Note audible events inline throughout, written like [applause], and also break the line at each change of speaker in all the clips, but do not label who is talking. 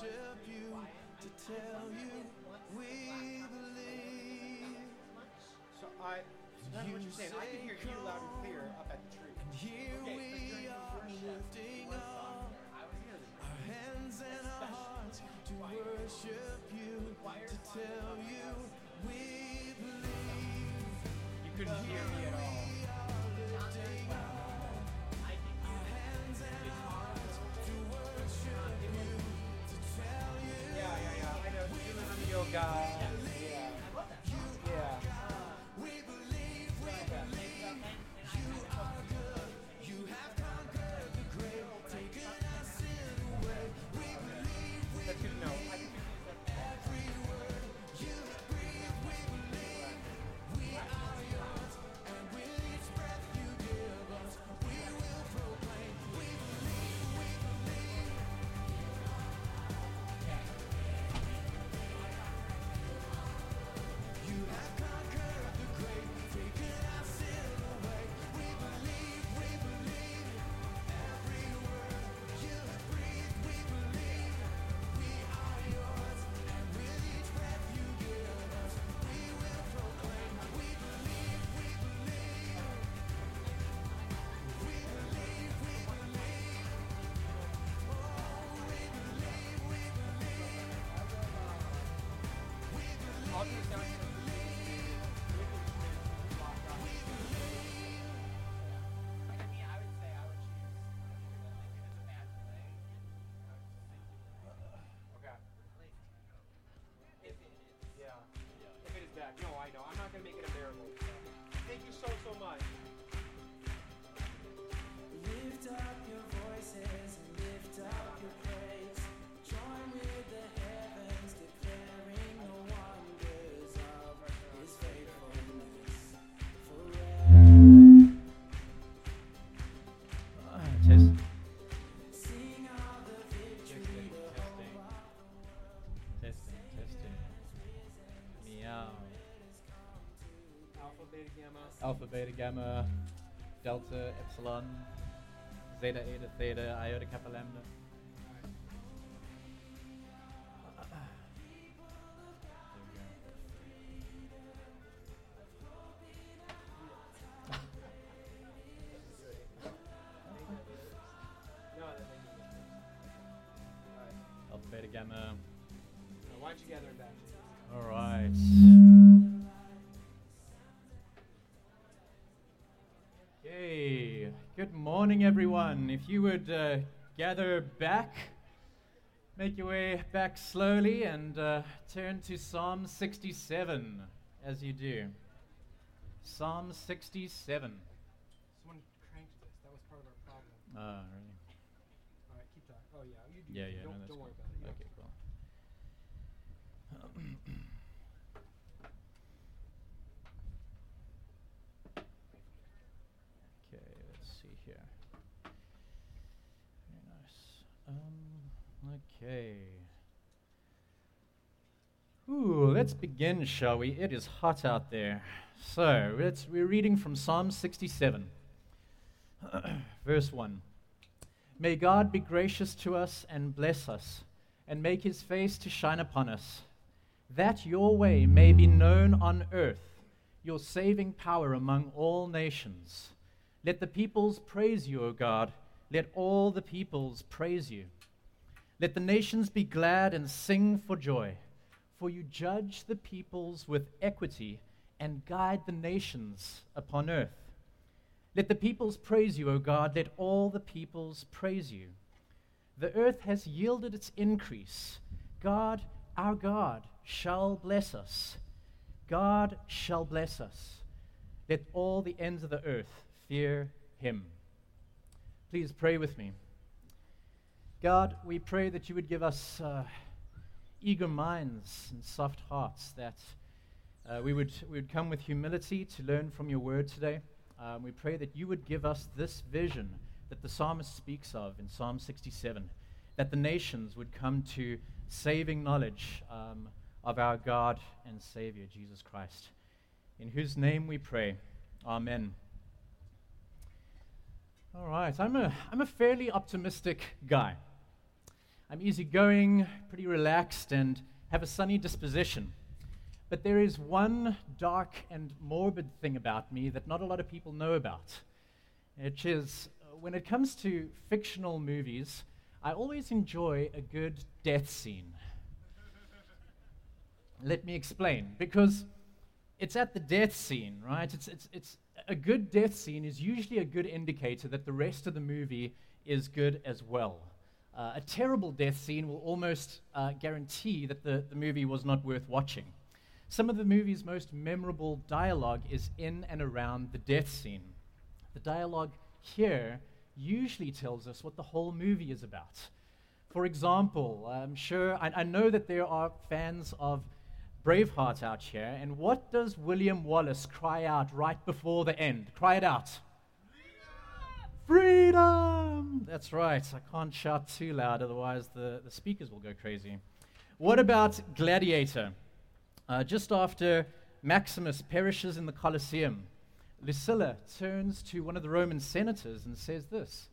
worship you, to tell you we believe.
So I, know what you're saying. I can hear you loud and clear up at the tree.
Here
Okay,
we are lifting up
song? I was here.
our hands and our hearts to worship you, to tell you we believe.
You couldn't hear me live
you
so, so much. Beta, gamma,
delta, epsilon, zeta, eta, theta, iota, kappa, lambda. Everyone. If you would uh, gather back, make your way back slowly, and uh, turn to Psalm 67 as you do. Psalm 67.
Someone cranked this. That was part of our problem.
Ah, really?
Alright, keep talking. Oh, yeah. You,
do. Yeah,
yeah.
No, that's
don't
cool.
worry about it.
Okay, cool. okay, let's see here. Very nice. Um, okay. Ooh, let's begin, shall we? It is hot out there. So, let's, we're reading from Psalm 67, [clears throat] verse 1. May God be gracious to us and bless us, and make his face to shine upon us, that your way may be known on earth, your saving power among all nations. Let the peoples praise you, O God. Let all the peoples praise you. Let the nations be glad and sing for joy, for you judge the peoples with equity and guide the nations upon earth. Let the peoples praise you, O God. Let all the peoples praise you. The earth has yielded its increase. God, our God, shall bless us. God shall bless us. Let all the ends of the earth fear him. Please pray with me. God, we pray that you would give us uh, eager minds and soft hearts, that uh, we, would, we would come with humility to learn from your word today. Um, we pray that you would give us this vision that the psalmist speaks of in Psalm 67, that the nations would come to saving knowledge um, of our God and Savior, Jesus Christ. In whose name we pray. Amen. All right, I'm a, I'm a fairly optimistic guy. I'm easygoing, pretty relaxed, and have a sunny disposition. But there is one dark and morbid thing about me that not a lot of people know about, which is uh, when it comes to fictional movies, I always enjoy a good death scene. Let me explain. Because it's at the death scene, right? It's, it's, it's a good death scene is usually a good indicator that the rest of the movie is good as well. Uh, a terrible death scene will almost uh, guarantee that the, the movie was not worth watching. Some of the movie's most memorable dialogue is in and around the death scene. The dialogue here usually tells us what the whole movie is about. For example, I'm sure, I, I know that there are fans of Braveheart out here, and what does William Wallace cry out right before the end? Cry it out. Freedom! That's right. I can't shout too loud, otherwise, the, the speakers will go crazy. What about Gladiator? Uh, just after Maximus perishes in the Colosseum, Lucilla turns to one of the Roman senators and says this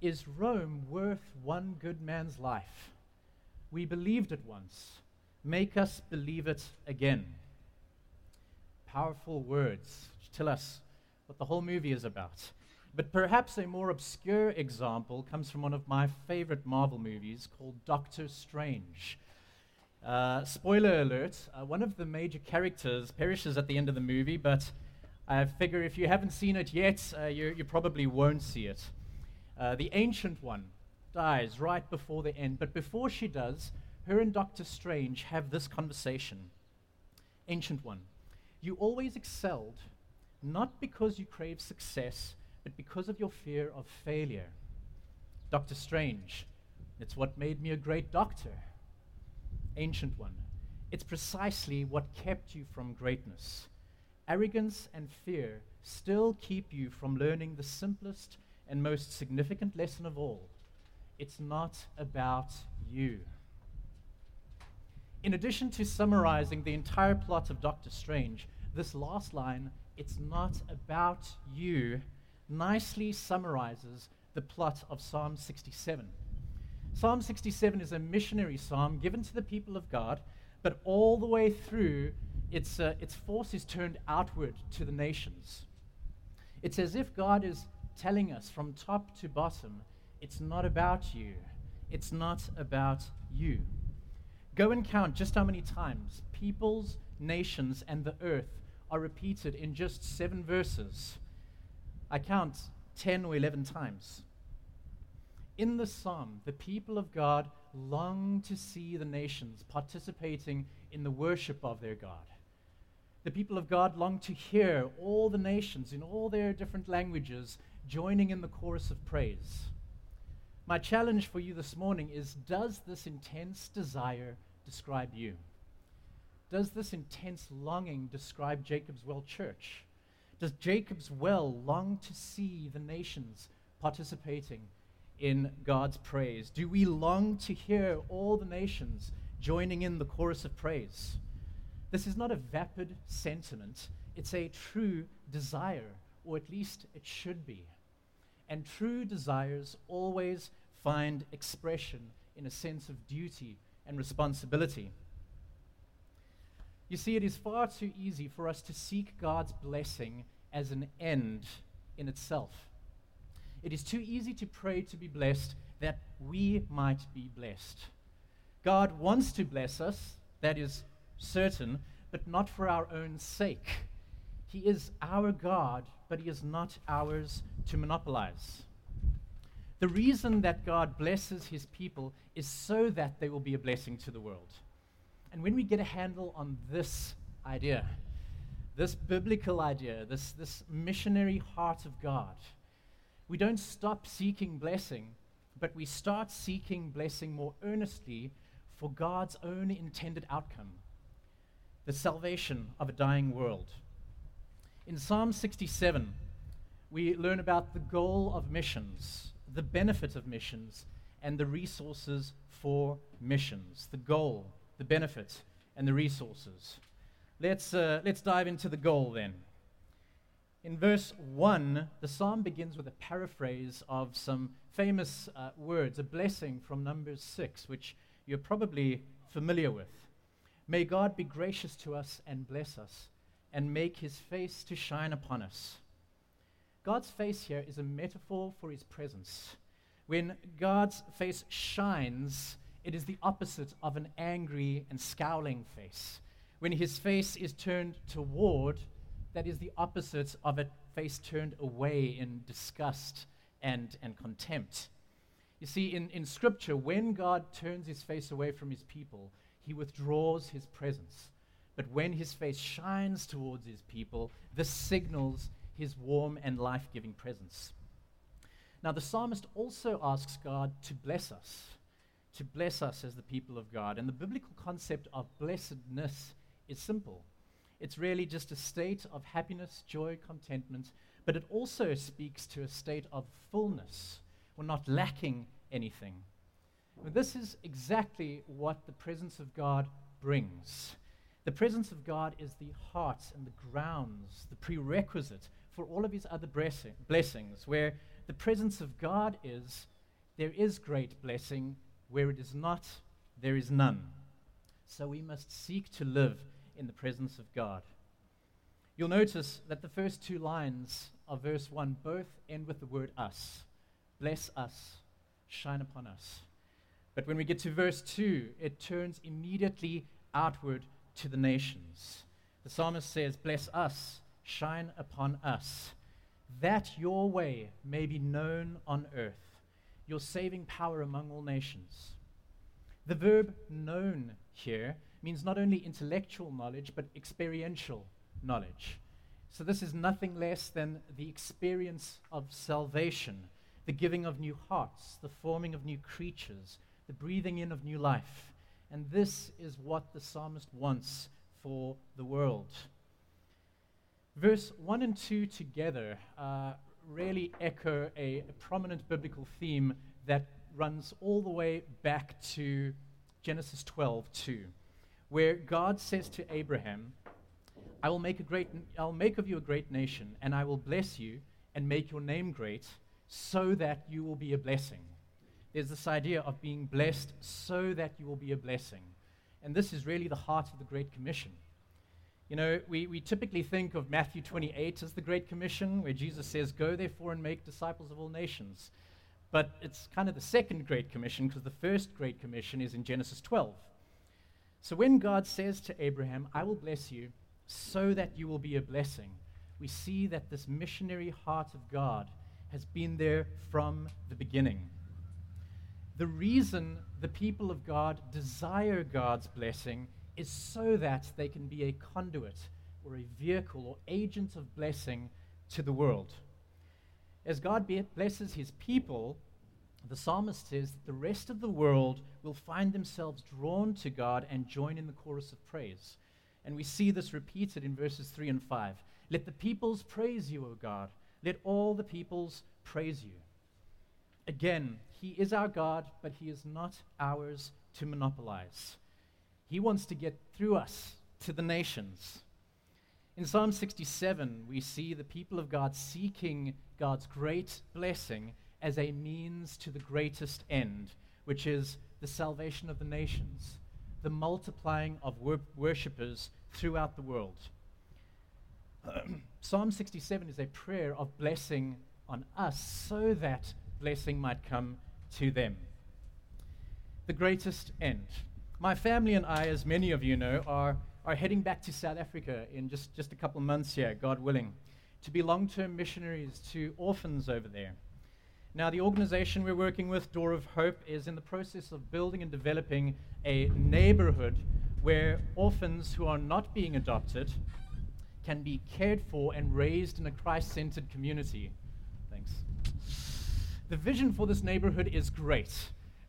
Is Rome worth one good man's life? We believed it once. Make us believe it again. Powerful words which tell us what the whole movie is about. But perhaps a more obscure example comes from one of my favorite Marvel movies called Doctor Strange. Uh, spoiler alert uh, one of the major characters perishes at the end of the movie, but I figure if you haven't seen it yet, uh, you, you, probably won't see it. Uh, the Ancient One dies right before the end, but before she does, her and Doctor Strange have this conversation. Ancient One, you always excelled, not because you crave success but because of your fear of failure. Doctor Strange, it's what made me a great doctor. Ancient One, it's precisely what kept you from greatness. Arrogance and fear still keep you from learning the simplest and most significant lesson of all it's not about you. In addition to summarizing the entire plot of Doctor Strange, this last line, it's not about you, nicely summarizes the plot of Psalm 67. Psalm 67 is a missionary psalm given to the people of God, but all the way through, its, uh, its force is turned outward to the nations. It's as if God is telling us from top to bottom it's not about you, it's not about you. Go and count just how many times peoples, nations, and the earth are repeated in just seven verses. I count 10 or 11 times. In the psalm, the people of God long to see the nations participating in the worship of their God. The people of God long to hear all the nations in all their different languages joining in the chorus of praise. My challenge for you this morning is Does this intense desire describe you? Does this intense longing describe Jacob's Well Church? Does Jacob's well long to see the nations participating in God's praise? Do we long to hear all the nations joining in the chorus of praise? This is not a vapid sentiment, it's a true desire, or at least it should be. And true desires always find expression in a sense of duty and responsibility. You see, it is far too easy for us to seek God's blessing as an end in itself. It is too easy to pray to be blessed that we might be blessed. God wants to bless us, that is certain, but not for our own sake. He is our God, but He is not ours to monopolize. The reason that God blesses His people is so that they will be a blessing to the world. And when we get a handle on this idea, this biblical idea, this, this missionary heart of God, we don't stop seeking blessing, but we start seeking blessing more earnestly for God's own intended outcome the salvation of a dying world. In Psalm 67, we learn about the goal of missions, the benefit of missions, and the resources for missions. The goal the benefit, and the resources. Let's, uh, let's dive into the goal then. In verse 1, the psalm begins with a paraphrase of some famous uh, words, a blessing from Numbers 6, which you're probably familiar with. May God be gracious to us and bless us, and make his face to shine upon us. God's face here is a metaphor for his presence. When God's face shines, it is the opposite of an angry and scowling face. When his face is turned toward, that is the opposite of a face turned away in disgust and, and contempt. You see, in, in Scripture, when God turns his face away from his people, he withdraws his presence. But when his face shines towards his people, this signals his warm and life giving presence. Now, the psalmist also asks God to bless us, to bless us as the people of God. And the biblical concept of blessedness is simple it's really just a state of happiness, joy, contentment, but it also speaks to a state of fullness. We're not lacking anything. This is exactly what the presence of God brings. The presence of God is the heart and the grounds, the prerequisite for all of his other blessing, blessings. Where the presence of God is, there is great blessing. Where it is not, there is none. So we must seek to live in the presence of God. You'll notice that the first two lines of verse 1 both end with the word us. Bless us, shine upon us. But when we get to verse 2, it turns immediately outward to the nations. The psalmist says, Bless us, shine upon us, that your way may be known on earth, your saving power among all nations. The verb known here means not only intellectual knowledge, but experiential knowledge. So, this is nothing less than the experience of salvation, the giving of new hearts, the forming of new creatures, the breathing in of new life. And this is what the psalmist wants for the world. Verse 1 and 2 together uh, really echo a, a prominent biblical theme that runs all the way back to Genesis 12 2 where God says to Abraham, I will make, a great, I'll make of you a great nation, and I will bless you and make your name great, so that you will be a blessing. There's this idea of being blessed so that you will be a blessing. And this is really the heart of the Great Commission. You know, we, we typically think of Matthew 28 as the Great Commission, where Jesus says, Go therefore and make disciples of all nations. But it's kind of the second Great Commission because the first Great Commission is in Genesis 12. So when God says to Abraham, I will bless you so that you will be a blessing, we see that this missionary heart of God has been there from the beginning. The reason the people of God desire God's blessing is so that they can be a conduit or a vehicle or agent of blessing to the world. As God blesses his people, the psalmist says that the rest of the world will find themselves drawn to God and join in the chorus of praise. And we see this repeated in verses 3 and 5. Let the peoples praise you, O God. Let all the peoples praise you. Again, He is our God, but He is not ours to monopolize. He wants to get through us to the nations. In Psalm 67, we see the people of God seeking God's great blessing as a means to the greatest end, which is the salvation of the nations, the multiplying of wor- worshippers throughout the world. [clears throat] Psalm 67 is a prayer of blessing on us so that blessing might come to them. The greatest end. My family and I, as many of you know, are, are heading back to South Africa in just, just a couple of months here, God willing, to be long term missionaries to orphans over there. Now, the organization we're working with, Door of Hope, is in the process of building and developing a neighborhood where orphans who are not being adopted can be cared for and raised in a Christ centered community. Thanks. The vision for this neighborhood is great.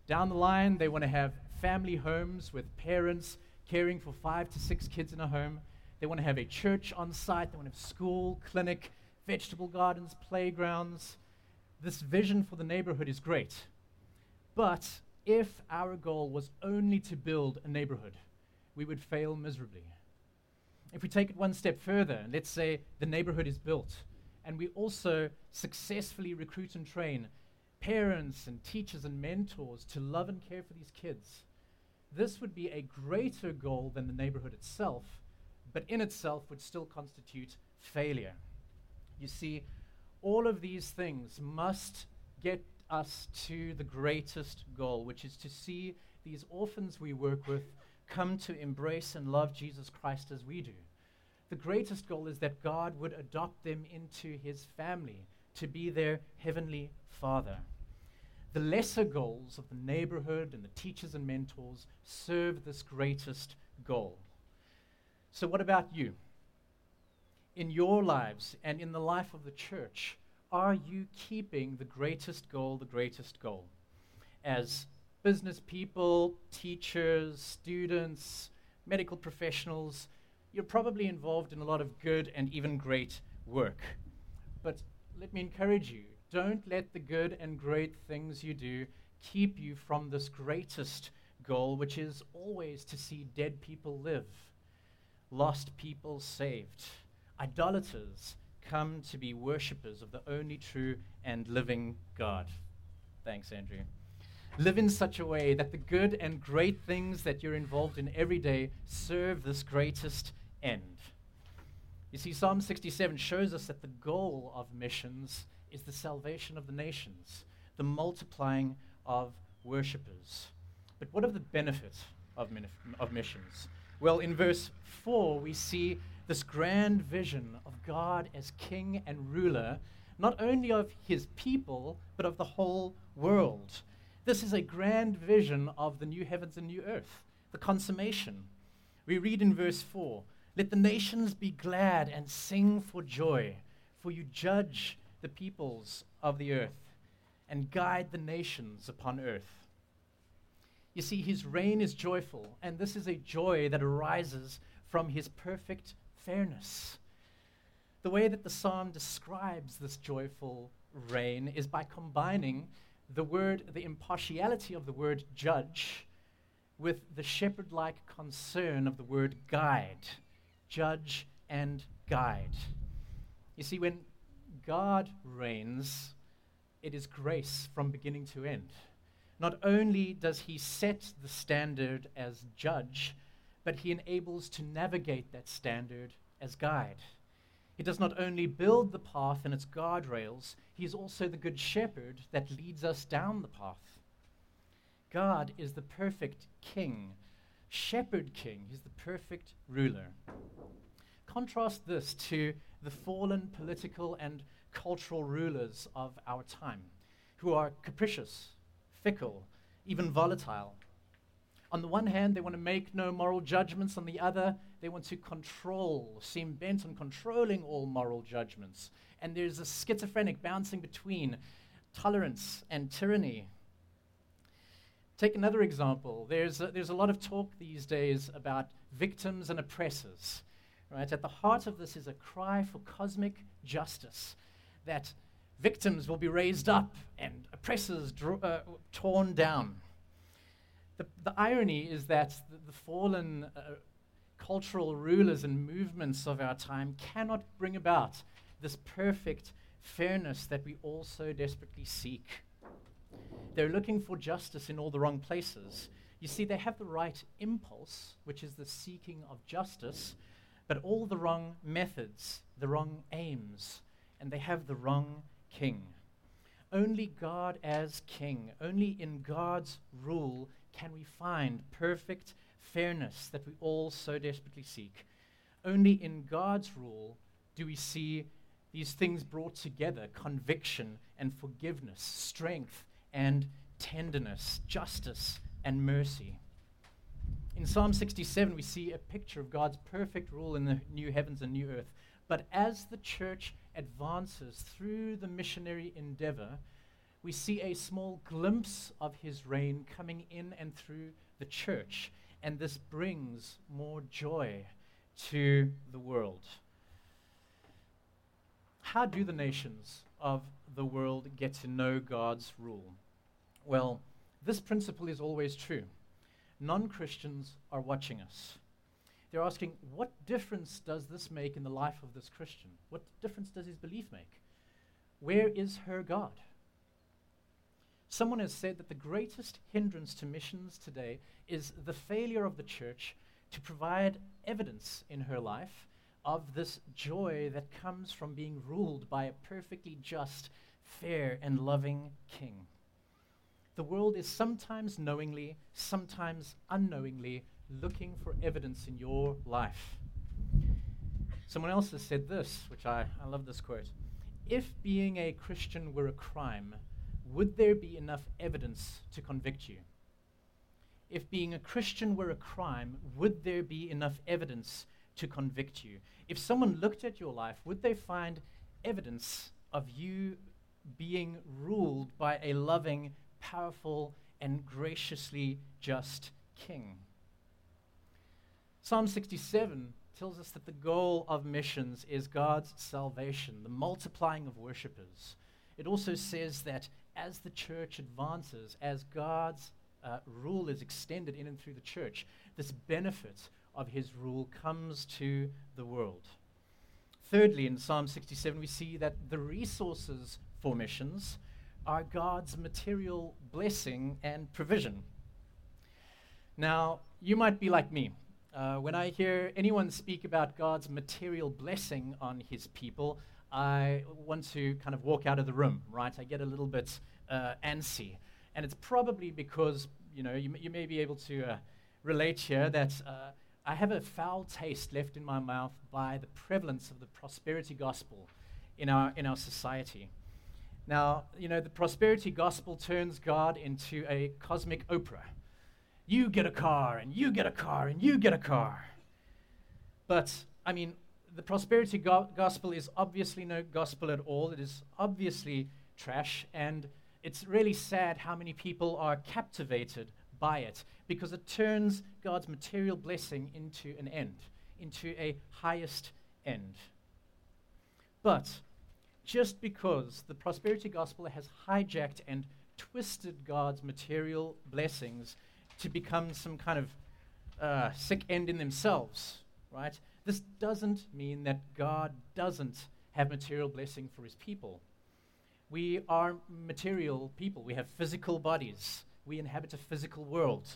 Down the line, they want to have family homes with parents caring for five to six kids in a home. They want to have a church on site. They want to have school, clinic, vegetable gardens, playgrounds this vision for the neighborhood is great. But if our goal was only to build a neighborhood, we would fail miserably. If we take it one step further, let's say the neighborhood is built, and we also successfully recruit and train parents and teachers and mentors to love and care for these kids, this would be a greater goal than the neighborhood itself, but in itself would still constitute failure. You see, all of these things must get us to the greatest goal, which is to see these orphans we work with come to embrace and love Jesus Christ as we do. The greatest goal is that God would adopt them into his family to be their heavenly father. The lesser goals of the neighborhood and the teachers and mentors serve this greatest goal. So, what about you? In your lives and in the life of the church, are you keeping the greatest goal the greatest goal? As business people, teachers, students, medical professionals, you're probably involved in a lot of good and even great work. But let me encourage you don't let the good and great things you do keep you from this greatest goal, which is always to see dead people live, lost people saved, idolaters come to be worshippers of the only true and living God. Thanks, Andrew. Live in such a way that the good and great things that you're involved in every day serve this greatest end. You see, Psalm 67 shows us that the goal of missions is the salvation of the nations, the multiplying of worshippers. But what of the benefit of, minif- of missions? Well, in verse 4, we see this grand vision of God as king and ruler, not only of his people, but of the whole world. This is a grand vision of the new heavens and new earth, the consummation. We read in verse 4 Let the nations be glad and sing for joy, for you judge the peoples of the earth and guide the nations upon earth. You see, his reign is joyful, and this is a joy that arises from his perfect fairness. The way that the psalm describes this joyful reign is by combining the word, the impartiality of the word judge, with the shepherd like concern of the word guide. Judge and guide. You see, when God reigns, it is grace from beginning to end. Not only does he set the standard as judge, but he enables to navigate that standard as guide. He does not only build the path and its guardrails, he is also the good shepherd that leads us down the path. God is the perfect king, shepherd king. He's the perfect ruler. Contrast this to the fallen political and cultural rulers of our time, who are capricious, fickle, even volatile. On the one hand, they want to make no moral judgments. On the other, they want to control, seem bent on controlling all moral judgments. And there's a schizophrenic bouncing between tolerance and tyranny. Take another example. There's a, there's a lot of talk these days about victims and oppressors. Right? At the heart of this is a cry for cosmic justice that victims will be raised up and oppressors uh, torn down. The, the irony is that the, the fallen uh, cultural rulers and movements of our time cannot bring about this perfect fairness that we all so desperately seek. They're looking for justice in all the wrong places. You see, they have the right impulse, which is the seeking of justice, but all the wrong methods, the wrong aims, and they have the wrong king. Only God as king, only in God's rule can we find perfect fairness that we all so desperately seek. Only in God's rule do we see these things brought together conviction and forgiveness, strength and tenderness, justice and mercy. In Psalm 67, we see a picture of God's perfect rule in the new heavens and new earth. But as the church advances through the missionary endeavor, we see a small glimpse of his reign coming in and through the church. And this brings more joy to the world. How do the nations of the world get to know God's rule? Well, this principle is always true. Non Christians are watching us. They're asking, what difference does this make in the life of this Christian? What difference does his belief make? Where is her God? Someone has said that the greatest hindrance to missions today is the failure of the church to provide evidence in her life of this joy that comes from being ruled by a perfectly just, fair, and loving king. The world is sometimes knowingly, sometimes unknowingly looking for evidence in your life. Someone else has said this, which I, I love this quote. If being a Christian were a crime, would there be enough evidence to convict you? If being a Christian were a crime, would there be enough evidence to convict you? If someone looked at your life, would they find evidence of you being ruled by a loving, powerful, and graciously just king? Psalm 67 tells us that the goal of missions is God's salvation, the multiplying of worshippers. It also says that as the church advances, as God's uh, rule is extended in and through the church, this benefit of his rule comes to the world. Thirdly, in Psalm 67, we see that the resources for missions are God's material blessing and provision. Now, you might be like me. Uh, when I hear anyone speak about God's material blessing on his people, I want to kind of walk out of the room, right? I get a little bit uh, antsy. And it's probably because, you know, you, you may be able to uh, relate here that uh, I have a foul taste left in my mouth by the prevalence of the prosperity gospel in our, in our society. Now, you know, the prosperity gospel turns God into a cosmic Oprah. You get a car, and you get a car, and you get a car. But, I mean, the prosperity go- gospel is obviously no gospel at all. It is obviously trash, and it's really sad how many people are captivated by it because it turns God's material blessing into an end, into a highest end. But just because the prosperity gospel has hijacked and twisted God's material blessings to become some kind of uh, sick end in themselves, right? This doesn't mean that God doesn't have material blessing for his people. We are material people. We have physical bodies. We inhabit a physical world.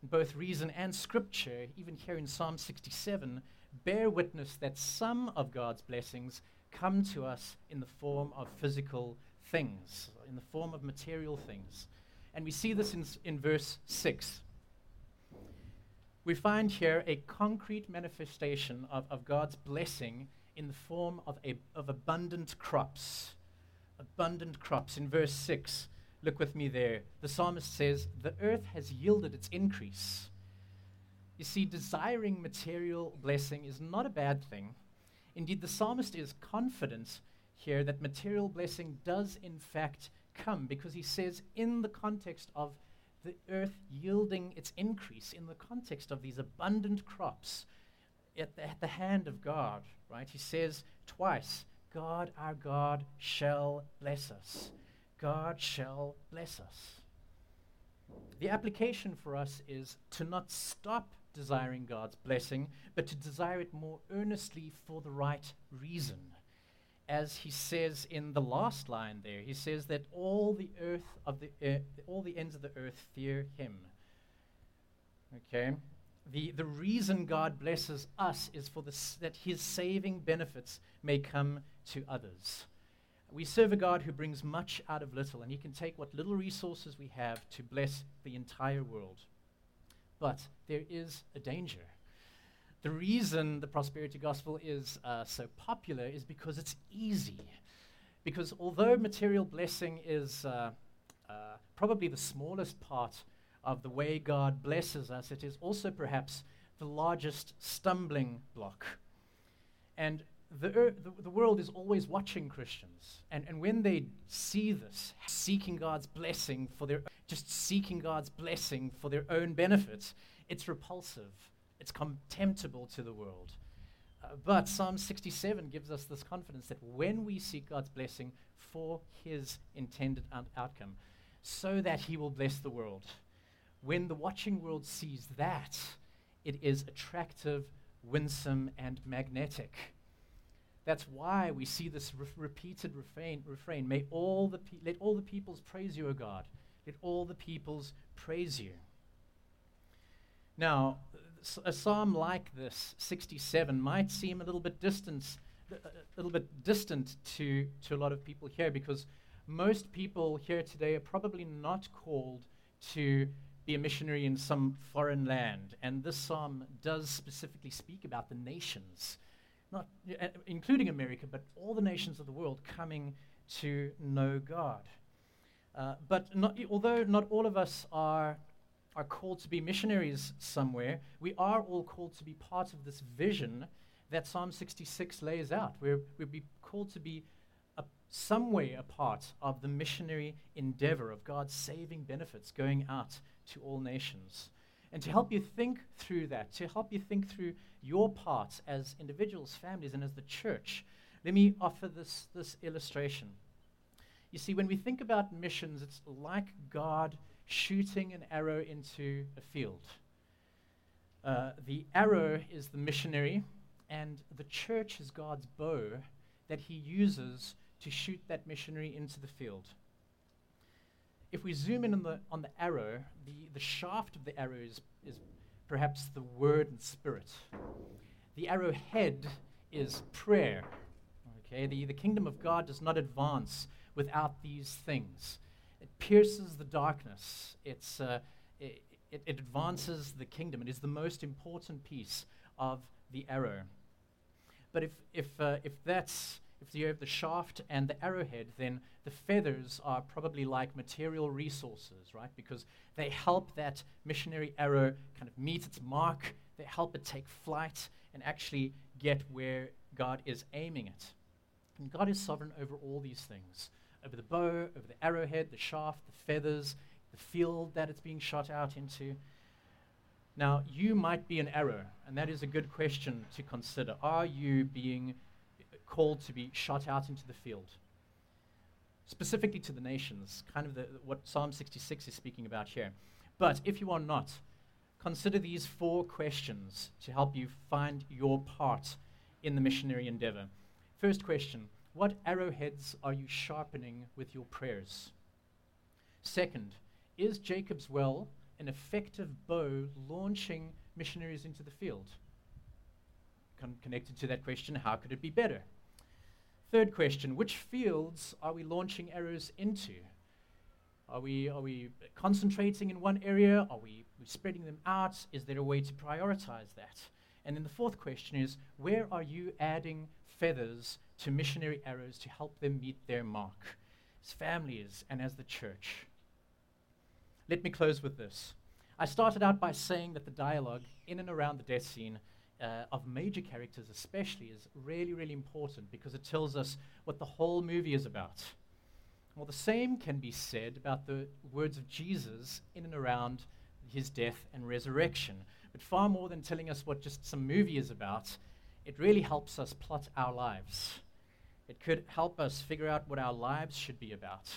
And Both reason and scripture, even here in Psalm 67, bear witness that some of God's blessings come to us in the form of physical things, in the form of material things. And we see this in, in verse 6. We find here a concrete manifestation of, of God's blessing in the form of, a, of abundant crops. Abundant crops. In verse 6, look with me there. The psalmist says, The earth has yielded its increase. You see, desiring material blessing is not a bad thing. Indeed, the psalmist is confident here that material blessing does in fact come because he says, in the context of the earth yielding its increase, in the context of these abundant crops at the, at the hand of God, right? He says twice, God, our God, shall bless us. God shall bless us. The application for us is to not stop desiring God's blessing, but to desire it more earnestly for the right reason. As he says in the last line there, he says that all the earth of the earth, all the ends of the earth fear him. Okay? The, the reason God blesses us is for this, that his saving benefits may come to others. We serve a God who brings much out of little, and he can take what little resources we have to bless the entire world. But there is a danger. The reason the prosperity gospel is uh, so popular is because it's easy. Because although material blessing is uh, uh, probably the smallest part of the way God blesses us, it is also perhaps the largest stumbling block. And the, ear- the, the world is always watching Christians. And, and when they see this, seeking God's blessing for their, just seeking God's blessing for their own benefit, it's repulsive. It's contemptible to the world. Uh, but Psalm 67 gives us this confidence that when we seek God's blessing for his intended out- outcome, so that he will bless the world, when the watching world sees that, it is attractive winsome, and magnetic. That's why we see this re- repeated refrain, refrain May all the pe- let all the peoples praise you, O God. Let all the peoples praise you. Now, a psalm like this, 67, might seem a little bit distant, a little bit distant to, to a lot of people here because most people here today are probably not called to be a missionary in some foreign land. And this psalm does specifically speak about the nations, not uh, including America, but all the nations of the world coming to know God. Uh, but not, although not all of us are, are called to be missionaries somewhere, we are all called to be part of this vision that Psalm 66 lays out. We're, we're be called to be a, some way a part of the missionary endeavor of God's saving benefits going out to all nations. And to help you think through that, to help you think through your parts as individuals, families, and as the church, let me offer this, this illustration. You see, when we think about missions, it's like God shooting an arrow into a field. Uh, the arrow is the missionary, and the church is God's bow that he uses to shoot that missionary into the field. If we zoom in on the, on the arrow, the, the shaft of the arrow is, is perhaps the word and spirit. The arrow head is prayer. Okay, the, the kingdom of God does not advance without these things. It pierces the darkness. It's, uh, it, it, advances the kingdom. It is the most important piece of the arrow. But if, if, uh, if that's if you have the shaft and the arrowhead, then the feathers are probably like material resources, right? Because they help that missionary arrow kind of meet its mark, they help it take flight and actually get where God is aiming it. And God is sovereign over all these things over the bow, over the arrowhead, the shaft, the feathers, the field that it's being shot out into. Now, you might be an arrow, and that is a good question to consider. Are you being called to be shot out into the field? Specifically to the nations, kind of the, what Psalm 66 is speaking about here. But if you are not, consider these four questions to help you find your part in the missionary endeavor. First question What arrowheads are you sharpening with your prayers? Second, is Jacob's well an effective bow launching missionaries into the field? Con- connected to that question, how could it be better? Third question Which fields are we launching arrows into? Are we, are we concentrating in one area? Are we, we spreading them out? Is there a way to prioritize that? And then the fourth question is Where are you adding feathers to missionary arrows to help them meet their mark? As families and as the church. Let me close with this. I started out by saying that the dialogue in and around the death scene uh, of major characters, especially, is really, really important because it tells us what the whole movie is about. Well, the same can be said about the words of Jesus in and around his death and resurrection. But far more than telling us what just some movie is about, it really helps us plot our lives. It could help us figure out what our lives should be about.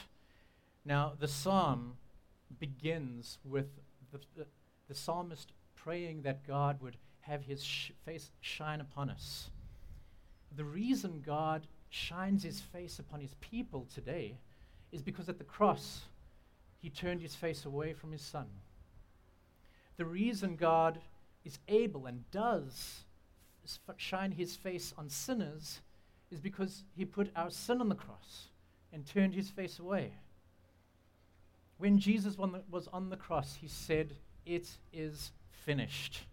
Now, the psalm begins with the, the, the psalmist praying that God would have his sh- face shine upon us. The reason God shines his face upon his people today is because at the cross, he turned his face away from his son. The reason God is able and does shine his face on sinners is because he put our sin on the cross and turned his face away. When Jesus was on the cross, he said, It is finished.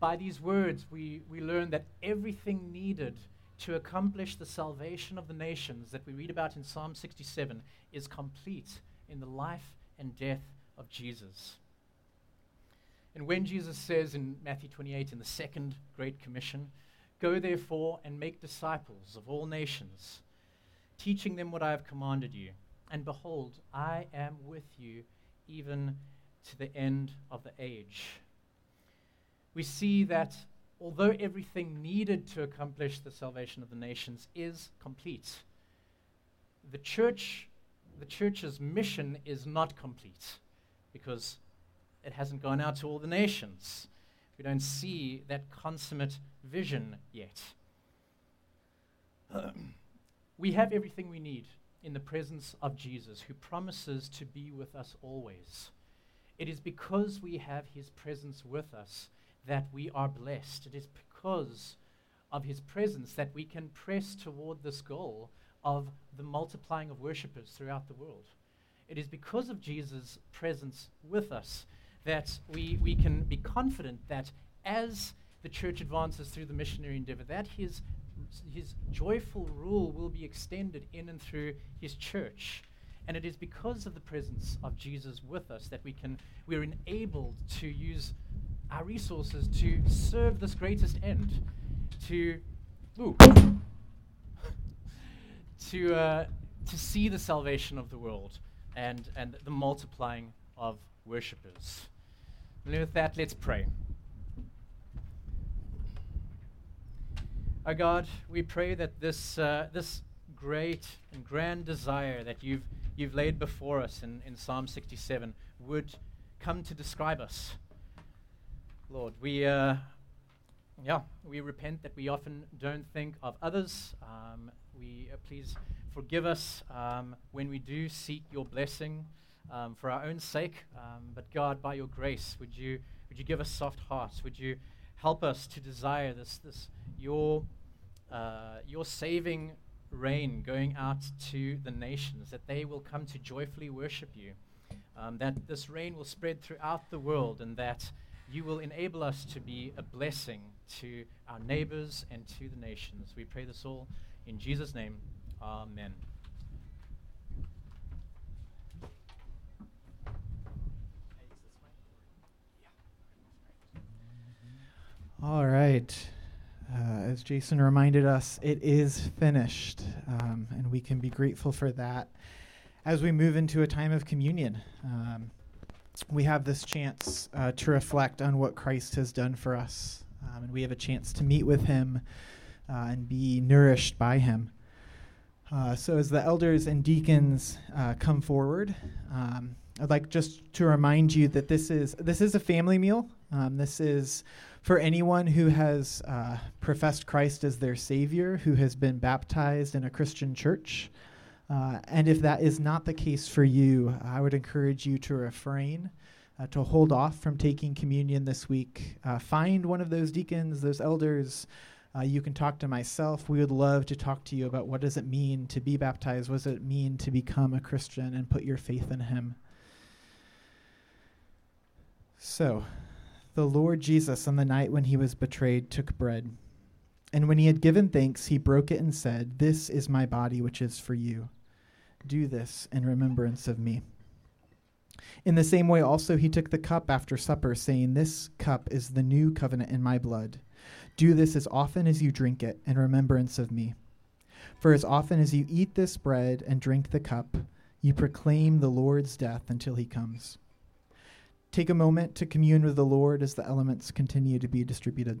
By these words, we, we learn that everything needed to accomplish the salvation of the nations that we read about in Psalm 67 is complete in the life and death of Jesus. And when Jesus says in Matthew 28, in the second Great Commission, Go therefore and make disciples of all nations, teaching them what I have commanded you. And behold, I am with you even to the end of the age. We see that although everything needed to accomplish the salvation of the nations is complete, the church, the church's mission is not complete because it hasn't gone out to all the nations. We don't see that consummate vision yet. [clears throat] we have everything we need in the presence of Jesus, who promises to be with us always. It is because we have his presence with us that we are blessed. It is because of his presence that we can press toward this goal of the multiplying of worshippers throughout the world. It is because of Jesus' presence with us that we, we can be confident that as the church advances through the missionary endeavor, that his, his joyful rule will be extended in and through his church. And it is because of the presence of Jesus with us that we can we are enabled to use our resources to serve this greatest end, to ooh, [laughs] to uh, to see the salvation of the world and and the multiplying of worshippers. And with that, let's pray. Our God, we pray that this uh, this great and grand desire that you've you've laid before us in, in Psalm 67 would come to describe us. Lord, we uh, yeah, we repent that we often don't think of others. Um, we uh, please forgive us um, when we do seek your blessing um, for our own sake. Um, but God, by your grace, would you would you give us soft hearts? Would you help us to desire this this your uh, your saving reign going out to the nations, that they will come to joyfully worship you, um, that this reign will spread throughout the world, and that you will enable us to be a blessing to our neighbors and to the nations. We pray this all in Jesus' name. Amen.
All right. Uh, as Jason reminded us, it is finished, um, and we can be grateful for that. As we move into a time of communion, um, we have this chance uh, to reflect on what Christ has done for us, um, and we have a chance to meet with Him uh, and be nourished by Him. Uh, so, as the elders and deacons uh, come forward, um, I'd like just to remind you that this is this is a family meal. Um, this is for anyone who has uh, professed Christ as their Savior, who has been baptized in a Christian church. Uh, and if that is not the case for you, I would encourage you to refrain, uh, to hold off from taking communion this week. Uh, find one of those deacons, those elders. Uh, you can talk to myself. We would love to talk to you about what does it mean to be baptized? What does it mean to become a Christian and put your faith in Him? So, the Lord Jesus, on the night when he was betrayed, took bread. And when he had given thanks, he broke it and said, This is my body, which is for you. Do this in remembrance of me. In the same way, also, he took the cup after supper, saying, This cup is the new covenant in my blood. Do this as often as you drink it in remembrance of me. For as often as you eat this bread and drink the cup, you proclaim the Lord's death until he comes. Take a moment to commune with the Lord as the elements continue to be distributed.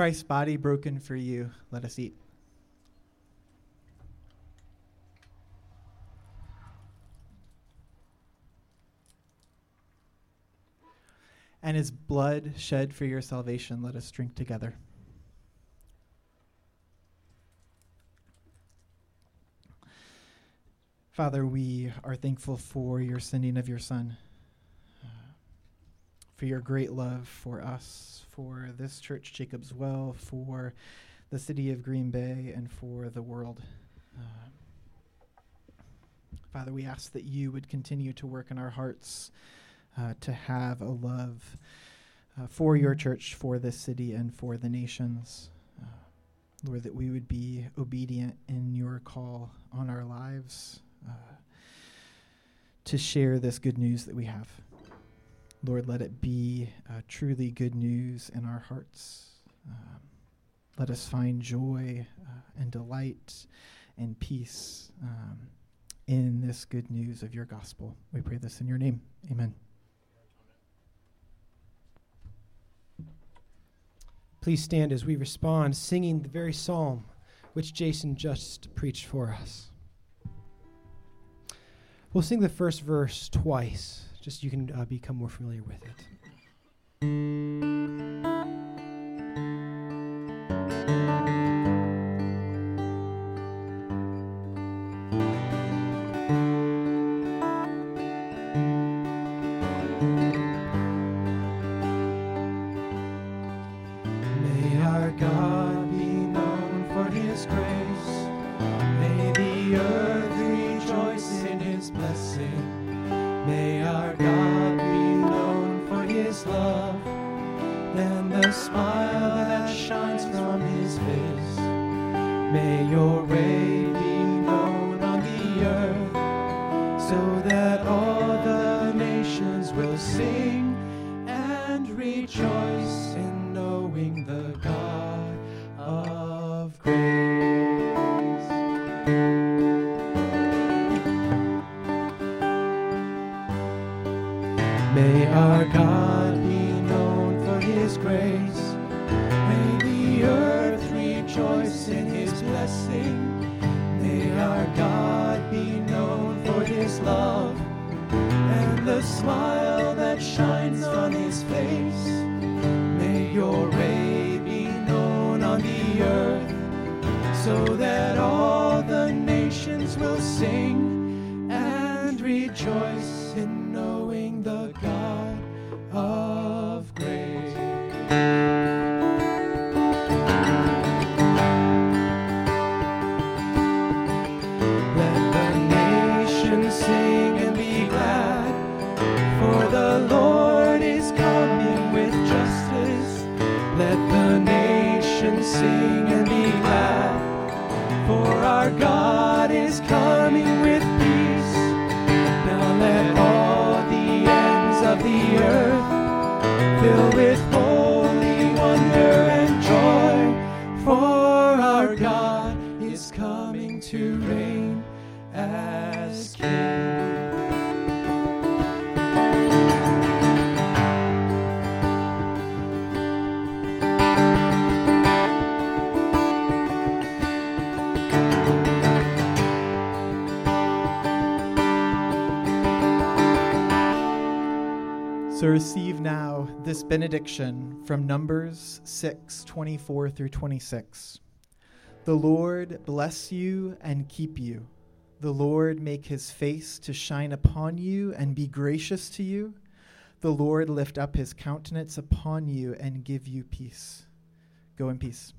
Christ's body broken for you. Let us eat. And his blood shed for your salvation. Let us drink together. Father, we are thankful for your sending of your Son, for your great love for us, for this church, Jacob's Well, for the city of Green Bay, and for the world. Uh, Father, we ask that you would continue to work in our hearts uh, to have a love uh, for your church, for this city, and for the nations. Uh, Lord, that we would be obedient in your call on our lives uh, to share this good news that we have. Lord, let it be uh, truly good news in our hearts. Um, let us find joy uh, and delight and peace um, in this good news of your gospel. We pray this in your name. Amen.
Please stand as we respond, singing the very psalm which Jason just preached for us. We'll sing the first verse twice, just you can uh, become more familiar with it.
May
benediction from Numbers 6 24 through 26. The Lord bless you and keep you. The Lord make his face to shine upon you and be gracious to you. The Lord lift up his countenance upon you and give you peace. Go in peace.